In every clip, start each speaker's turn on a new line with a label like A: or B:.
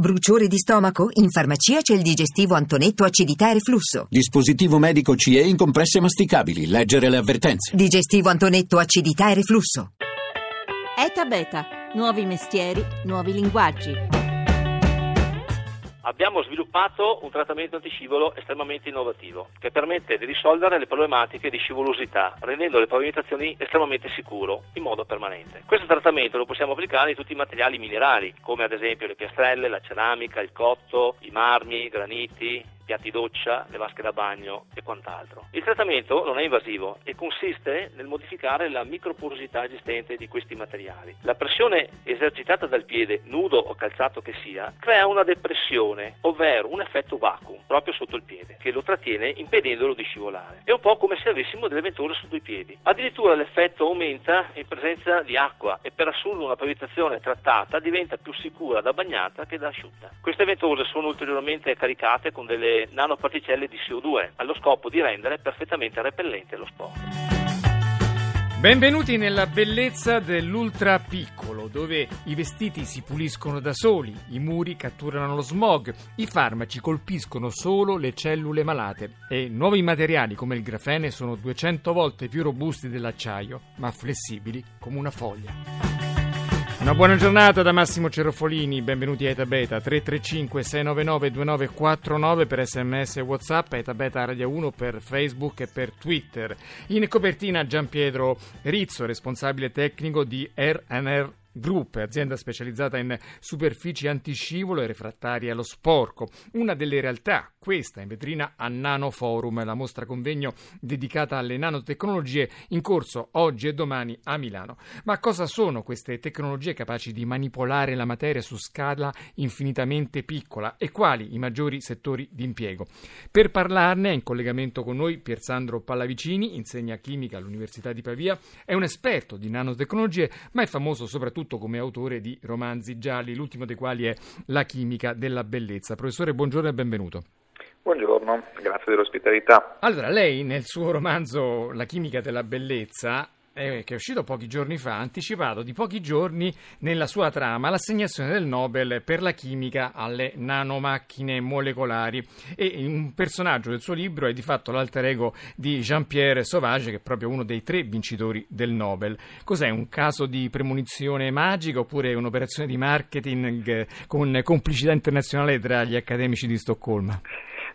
A: Bruciore di stomaco? In farmacia c'è il digestivo Antonetto acidità e reflusso.
B: Dispositivo medico CE in compresse masticabili. Leggere le avvertenze.
A: Digestivo Antonetto acidità e reflusso.
C: ETA Beta. Nuovi mestieri, nuovi linguaggi
D: abbiamo sviluppato un trattamento antiscivolo estremamente innovativo che permette di risolvere le problematiche di scivolosità, rendendo le pavimentazioni estremamente sicuro in modo permanente. Questo trattamento lo possiamo applicare in tutti i materiali minerali, come ad esempio le piastrelle, la ceramica, il cotto, i marmi, i graniti, piatti doccia, le vasche da bagno e quant'altro. Il trattamento non è invasivo e consiste nel modificare la microporosità esistente di questi materiali. La pressione esercitata dal piede, nudo o calzato che sia, crea una depressione, ovvero un effetto vacuum proprio sotto il piede, che lo trattiene impedendolo di scivolare. È un po' come se avessimo delle ventose sotto i piedi. Addirittura l'effetto aumenta in presenza di acqua e per assurdo una pavimentazione trattata diventa più sicura da bagnata che da asciutta. Queste ventose sono ulteriormente caricate con delle nanoparticelle di CO2 allo scopo di rendere perfettamente repellente lo sport.
E: Benvenuti nella bellezza dell'ultra piccolo, dove i vestiti si puliscono da soli, i muri catturano lo smog, i farmaci colpiscono solo le cellule malate e nuovi materiali come il grafene sono 200 volte più robusti dell'acciaio, ma flessibili come una foglia. Una buona giornata da Massimo Cerofolini, benvenuti a Eta Beta 335 699 2949 per sms e whatsapp, Eta Beta Radio 1 per Facebook e per Twitter. In copertina Gian Pietro Rizzo, responsabile tecnico di RNR Group, azienda specializzata in superfici antiscivolo e refrattarie allo sporco. Una delle realtà, questa in vetrina a Nano Forum, la mostra convegno dedicata alle nanotecnologie in corso oggi e domani a Milano. Ma cosa sono queste tecnologie capaci di manipolare la materia su scala infinitamente piccola e quali i maggiori settori di impiego? Per parlarne è in collegamento con noi Piersandro Pallavicini, insegna chimica all'Università di Pavia, è un esperto di nanotecnologie, ma è famoso soprattutto soprattutto come autore di romanzi gialli, l'ultimo dei quali è La chimica della bellezza. Professore, buongiorno e benvenuto.
F: Buongiorno, grazie dell'ospitalità.
E: Allora, lei nel suo romanzo La chimica della bellezza eh, che è uscito pochi giorni fa, ha anticipato di pochi giorni nella sua trama l'assegnazione del Nobel per la chimica alle nanomacchine molecolari e un personaggio del suo libro è di fatto l'alter ego di Jean-Pierre Sauvage che è proprio uno dei tre vincitori del Nobel. Cos'è un caso di premonizione magica oppure un'operazione di marketing con complicità internazionale tra gli accademici di Stoccolma?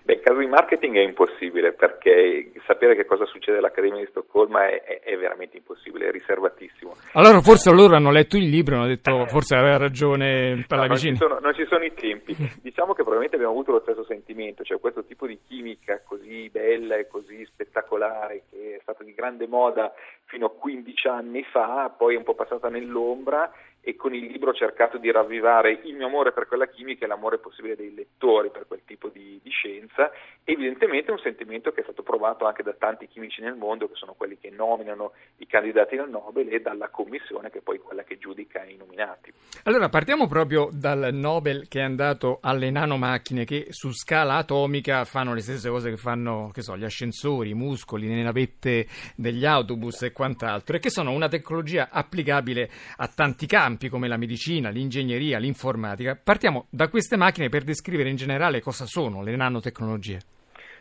F: Beh, in caso di marketing è impossibile perché sapere che cosa succede all'Accademia di Stoccolma è, è, è veramente impossibile, è riservatissimo.
E: Allora forse loro hanno letto il libro e hanno detto forse aveva ragione per
F: no,
E: la vicina.
F: Non, non ci sono i tempi. diciamo che probabilmente abbiamo avuto lo stesso sentimento, cioè questo tipo di chimica così bella e così spettacolare che è stata di grande moda fino a 15 anni fa, poi è un po' passata nell'ombra e con il libro ho cercato di ravvivare il mio amore per quella chimica e l'amore possibile dei lettori per quel tipo di, di scienza. Evidentemente un sentimento che è stato provato anche da tanti chimici nel mondo, che sono quelli che nominano i candidati al Nobel, e dalla commissione che è poi quella che giudica i nominati.
E: Allora partiamo proprio dal Nobel che è andato alle nanomacchine che su scala atomica fanno le stesse cose che fanno che so, gli ascensori, i muscoli, le navette degli autobus quant'altro, e che sono una tecnologia applicabile a tanti campi come la medicina, l'ingegneria, l'informatica. Partiamo da queste macchine per descrivere in generale cosa sono le nanotecnologie.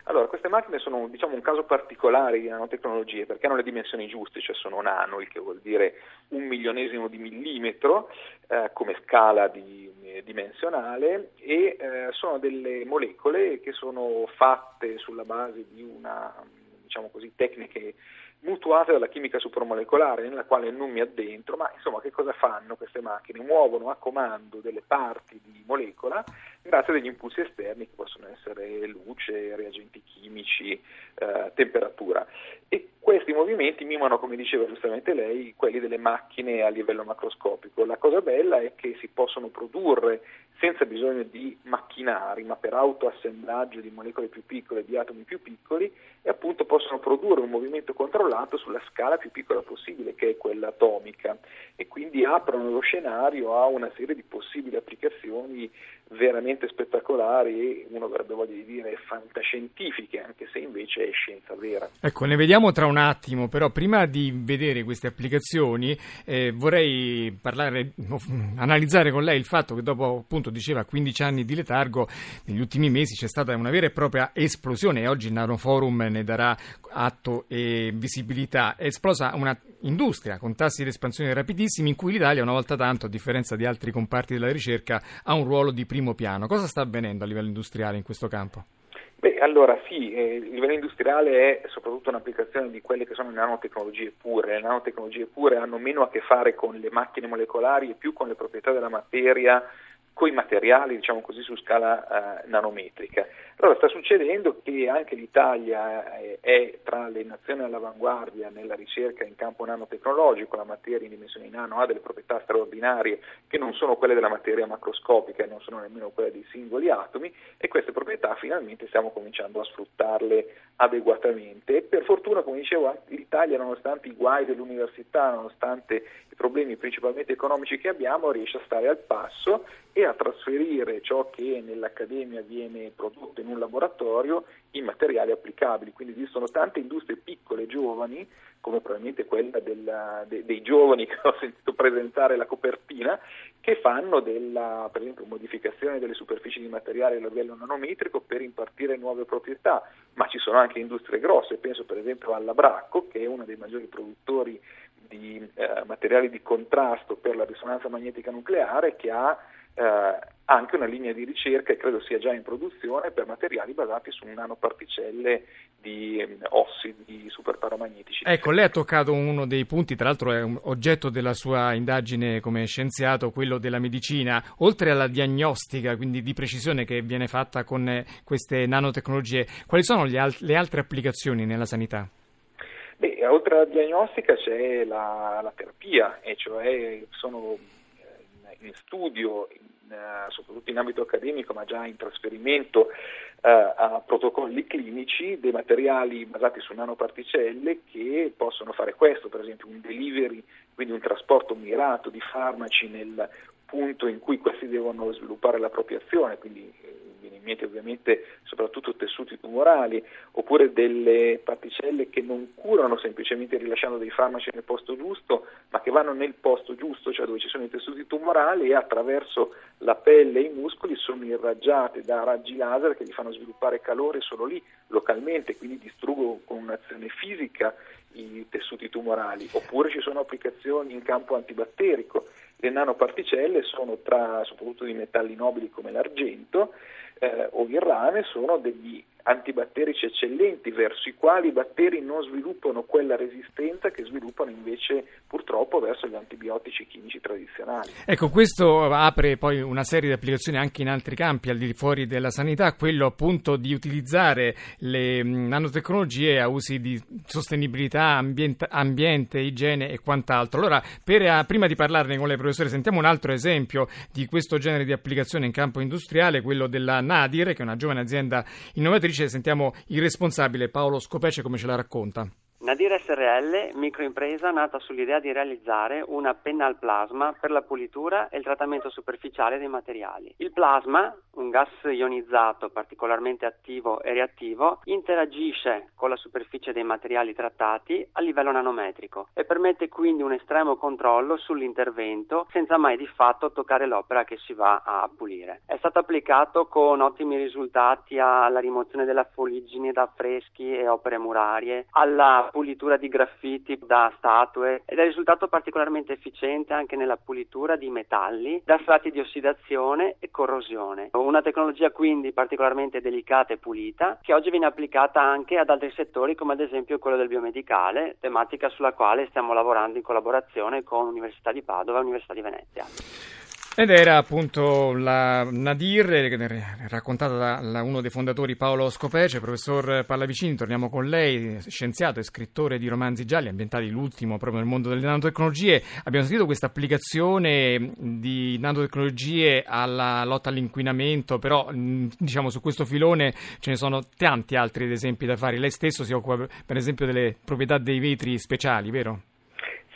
F: Allora, queste macchine sono diciamo, un caso particolare di nanotecnologie perché hanno le dimensioni giuste, cioè sono nano, il che vuol dire un milionesimo di millimetro eh, come scala di, eh, dimensionale e eh, sono delle molecole che sono fatte sulla base di una, diciamo così, tecniche mutuate dalla chimica supramolecolare nella quale non mi addentro, ma insomma che cosa fanno queste macchine? Muovono a comando delle parti di molecola grazie a degli impulsi esterni che possono essere luce, reagenti chimici, eh, temperatura. E questi movimenti mimano, come diceva giustamente lei, quelli delle macchine a livello macroscopico. La cosa bella è che si possono produrre senza bisogno di macchinari, ma per autoassemblaggio di molecole più piccole, di atomi più piccoli, e appunto possono produrre un movimento controllato sulla scala più piccola possibile, che è quella atomica, e quindi aprono lo scenario a una serie di possibili applicazioni veramente spettacolari e uno avrebbe voglia di dire fantascientifiche, anche se invece è scienza vera.
E: Ecco, ne vediamo tra un attimo, però prima di vedere queste applicazioni eh, vorrei parlare, analizzare con lei il fatto che dopo, appunto, diceva 15 anni di letargo, negli ultimi mesi c'è stata una vera e propria esplosione e oggi il Nanoforum ne darà atto e visibilità. È esplosa una industria con tassi di espansione rapidissimi in cui l'Italia una volta tanto, a differenza di altri comparti della ricerca, ha un ruolo di primo piano. Cosa sta avvenendo a livello industriale in questo campo?
F: Beh, allora sì, eh, il livello industriale è soprattutto un'applicazione di quelle che sono le nanotecnologie pure. Le nanotecnologie pure hanno meno a che fare con le macchine molecolari e più con le proprietà della materia coi materiali, diciamo così, su scala eh, nanometrica. Allora sta succedendo che anche l'Italia è, è, tra le nazioni all'avanguardia nella ricerca in campo nanotecnologico, la materia in dimensioni nano ha delle proprietà straordinarie che non sono quelle della materia macroscopica e non sono nemmeno quelle dei singoli atomi e queste proprietà finalmente stiamo cominciando a sfruttarle adeguatamente e per fortuna, come dicevo, l'Italia nonostante i guai dell'università, nonostante i problemi principalmente economici che abbiamo, riesce a stare al passo e a trasferire ciò che nell'accademia viene prodotto in un laboratorio in materiali applicabili. Quindi esistono tante industrie piccole, giovani, come probabilmente quella della, de, dei giovani che ho sentito presentare la copertina, che fanno della, per esempio, modificazione delle superfici di materiale a livello nanometrico per impartire nuove proprietà, ma ci sono anche industrie grosse, penso per esempio alla Bracco, che è uno dei maggiori produttori di eh, materiali di contrasto per la risonanza magnetica nucleare, che ha eh, anche una linea di ricerca, e credo sia già in produzione, per materiali basati su nanoparticelle di eh, ossidi superparamagnetici.
E: Ecco, lei ha toccato uno dei punti, tra l'altro è un oggetto della sua indagine come scienziato, quello della medicina, oltre alla diagnostica, quindi di precisione che viene fatta con eh, queste nanotecnologie, quali sono le altre applicazioni nella sanità?
F: Beh, oltre alla diagnostica c'è la, la terapia, e cioè sono in studio, in, uh, soprattutto in ambito accademico, ma già in trasferimento uh, a protocolli clinici dei materiali basati su nanoparticelle che possono fare questo, per esempio un delivery, quindi un trasporto mirato di farmaci nel punto in cui questi devono sviluppare la propria azione, quindi mente ovviamente soprattutto tessuti tumorali, oppure delle particelle che non curano semplicemente rilasciando dei farmaci nel posto giusto, ma che vanno nel posto giusto, cioè dove ci sono i tessuti tumorali e attraverso la pelle e i muscoli sono irraggiate da raggi laser che gli fanno sviluppare calore solo lì, localmente, quindi distruggono con un'azione fisica i tessuti tumorali, oppure ci sono applicazioni in campo antibatterico. Le nanoparticelle sono tra, soprattutto di metalli nobili come l'argento, eh, o il rame sono degli antibatterici eccellenti verso i quali i batteri non sviluppano quella resistenza che sviluppano invece purtroppo verso gli antibiotici chimici tradizionali.
E: Ecco, questo apre poi una serie di applicazioni anche in altri campi al di fuori della sanità, quello appunto di utilizzare le nanotecnologie a usi di sostenibilità, ambiente, ambiente igiene e quant'altro. Allora, per, eh, prima di parlarne con lei professore, sentiamo un altro esempio di questo genere di applicazione in campo industriale, quello della Nadir, che è una giovane azienda innovatrice dice, sentiamo il responsabile Paolo Scopece come ce la racconta.
G: Nadir SRL, microimpresa nata sull'idea di realizzare una penna al plasma per la pulitura e il trattamento superficiale dei materiali. Il plasma, un gas ionizzato particolarmente attivo e reattivo, interagisce con la superficie dei materiali trattati a livello nanometrico e permette quindi un estremo controllo sull'intervento senza mai di fatto toccare l'opera che si va a pulire. È stato applicato con ottimi risultati alla rimozione della fuliggine da affreschi e opere murarie, alla pulitura di graffiti da statue ed è risultato particolarmente efficiente anche nella pulitura di metalli da strati di ossidazione e corrosione. Una tecnologia quindi particolarmente delicata e pulita che oggi viene applicata anche ad altri settori come ad esempio quello del biomedicale, tematica sulla quale stiamo lavorando in collaborazione con l'Università di Padova e l'Università di Venezia.
E: Ed era appunto la Nadir, raccontata da uno dei fondatori Paolo Scopece, professor Pallavicini, torniamo con lei, scienziato e scrittore di romanzi gialli ambientati l'ultimo proprio nel mondo delle nanotecnologie. Abbiamo sentito questa applicazione di nanotecnologie alla lotta all'inquinamento, però diciamo su questo filone ce ne sono tanti altri esempi da fare. Lei stesso si occupa per esempio delle proprietà dei vetri speciali, vero?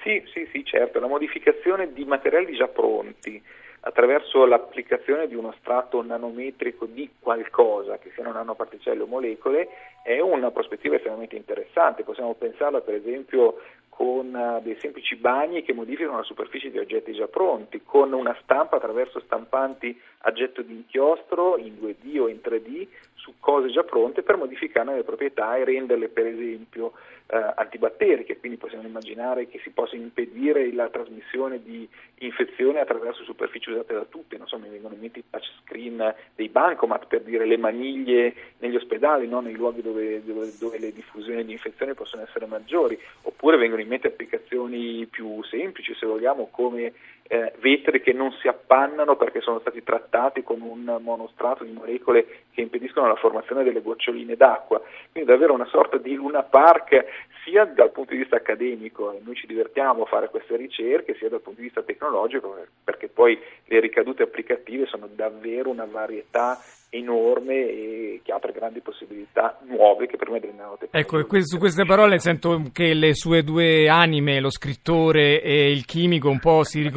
F: Sì, sì, sì, certo, la modificazione di materiali già pronti attraverso l'applicazione di uno strato nanometrico di qualcosa, che siano nanoparticelle o molecole, è una prospettiva estremamente interessante. Possiamo pensarla per esempio con uh, dei semplici bagni che modificano la superficie di oggetti già pronti, con una stampa attraverso stampanti a getto di inchiostro in 2D o in 3D su cose già pronte per modificarne le proprietà e renderle per esempio eh, antibatteriche, quindi possiamo immaginare che si possa impedire la trasmissione di infezione attraverso superfici usate da tutti, non so, mi vengono in mente i touchscreen dei bancomat per dire le maniglie negli ospedali, no? nei luoghi dove, dove, dove, le diffusioni di infezioni possono essere maggiori, oppure vengono in mente applicazioni più semplici, se vogliamo, come eh, vetri che non si appannano perché sono stati trattati con un monostrato di molecole che impediscono la formazione delle goccioline d'acqua. Quindi davvero una sorta di Luna Park sia dal punto di vista accademico, noi ci divertiamo a fare queste ricerche, sia dal punto di vista tecnologico, perché poi le ricadute applicative sono davvero una varietà enorme e che apre grandi possibilità nuove che permettono di nanotecnologia.
E: Ecco, su queste parole sento che le sue due anime, lo scrittore e il chimico, un po' si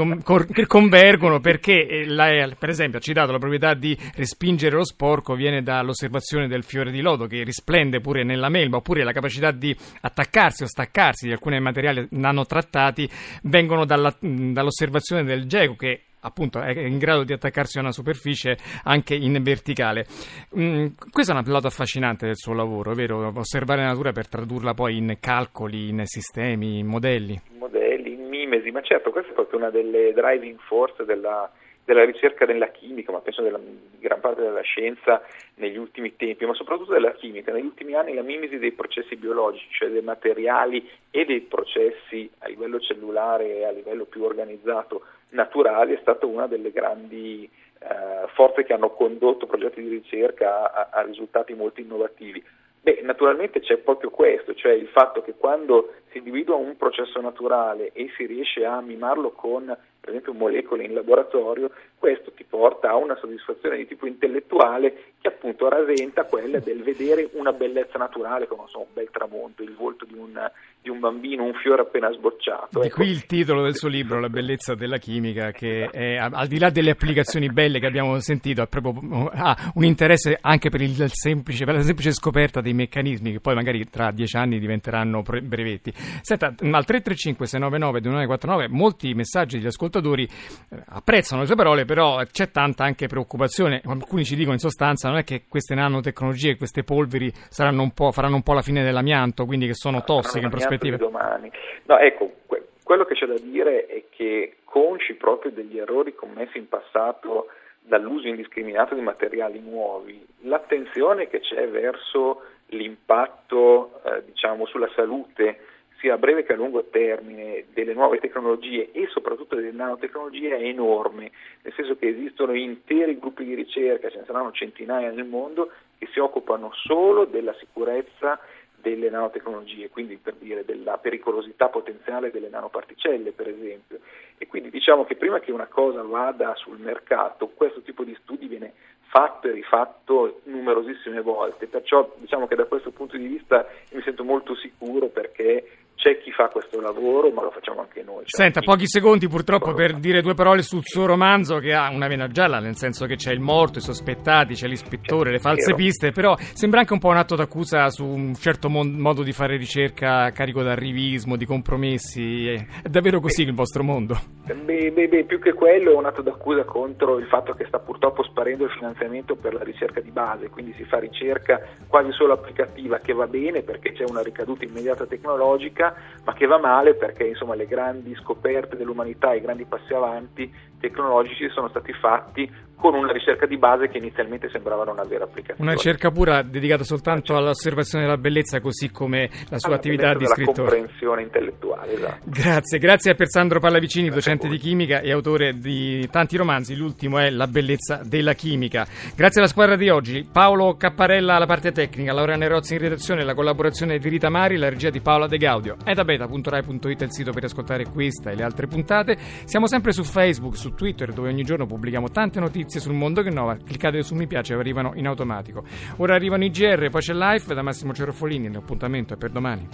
E: convergono perché, eh, la, per esempio, ha citato la proprietà di respingere lo sporco viene dall'osservazione del fiore di lodo che risplende pure nella melma, oppure la capacità di attaccarsi o staccarsi di alcuni materiali nanotrattati vengono dalla, dall'osservazione del geco che appunto è in grado di attaccarsi a una superficie anche in verticale. Mm, questo è un lato affascinante del suo lavoro, vero? Osservare la natura per tradurla poi in calcoli, in sistemi, in modelli.
F: Modelli, in mimesi, ma certo, questa è proprio una delle driving force della, della ricerca della chimica, ma penso della gran parte della scienza negli ultimi tempi, ma soprattutto della chimica. Negli ultimi anni la mimesi dei processi biologici, cioè dei materiali e dei processi a livello cellulare e a livello più organizzato naturali è stata una delle grandi eh, forze che hanno condotto progetti di ricerca a, a risultati molto innovativi. Beh, naturalmente c'è proprio questo, cioè il fatto che quando si individua un processo naturale e si riesce a mimarlo con per esempio molecole in laboratorio, questo ti porta a una soddisfazione di tipo intellettuale che appunto rasenta quella del vedere una bellezza naturale, come so, un bel tramonto, il volto di un, di un bambino, un fiore appena sbocciato.
E: Di ecco. qui il titolo del suo libro, La bellezza della chimica, che è, al di là delle applicazioni belle che abbiamo sentito, ha, proprio, ha un interesse anche per, semplice, per, la semplice scoperta dei meccanismi che poi magari tra dieci anni diventeranno brevetti. Senta, al 335 699 2949 molti messaggi degli ascoltatori eh, apprezzano le sue parole, però c'è tanta anche preoccupazione. Alcuni ci dicono in sostanza non è che queste nanotecnologie, queste polveri un faranno un po' la fine dell'amianto, quindi che sono tossiche in prospettiva.
F: Domani. No, ecco, quello che c'è da dire è che consci proprio degli errori commessi in passato dall'uso indiscriminato di materiali nuovi, l'attenzione che c'è verso l'impatto eh, diciamo, sulla salute sia a breve che a lungo termine delle nuove tecnologie e soprattutto delle nanotecnologie è enorme, nel senso che esistono interi gruppi di ricerca, ce ne saranno centinaia nel mondo, che si occupano solo della sicurezza delle nanotecnologie, quindi per dire della pericolosità potenziale delle nanoparticelle per esempio. E quindi diciamo che prima che una cosa vada sul mercato, questo tipo di studi viene fatto e rifatto numerosissime volte, perciò diciamo che da questo punto di vista mi sento molto sicuro perché c'è chi fa questo lavoro, ma lo facciamo anche noi.
E: Cioè Senta, pochi secondi purtroppo per dire due parole sul suo romanzo che ha una vena gialla, nel senso che c'è il morto, i sospettati, c'è l'ispettore, le false piste, però sembra anche un po' un atto d'accusa su un certo mo- modo di fare ricerca carico d'arrivismo, di compromessi. È davvero così beh, il vostro mondo?
F: Beh, beh, beh, più che quello è un atto d'accusa contro il fatto che sta purtroppo sparendo il finanziamento per la ricerca di base, quindi si fa ricerca quasi solo applicativa che va bene perché c'è una ricaduta immediata tecnologica ma che va male perché insomma, le grandi scoperte dell'umanità, i grandi passi avanti tecnologici sono stati fatti con una ricerca di base che inizialmente sembrava non avere applicazione.
E: Una ricerca pura dedicata soltanto all'osservazione della bellezza, così come la sua Alla attività di scrittore.
F: La comprensione intellettuale, esatto.
E: Grazie, grazie a Persandro Pallavicini, Grazie docente di chimica e autore di tanti romanzi. L'ultimo è La bellezza della chimica. Grazie alla squadra di oggi. Paolo Capparella alla parte tecnica, Laura Nerozzi in redazione, la collaborazione di Rita Mari, la regia di Paola De Gaudio. È da beta.rai.it il sito per ascoltare questa e le altre puntate. Siamo sempre su Facebook, su Twitter, dove ogni giorno pubblichiamo tante notizie notizie sul mondo che innova, cliccate su mi piace arrivano in automatico. Ora arrivano i GR, poi c'è Live da Massimo Cerofolini, l'appuntamento è per domani.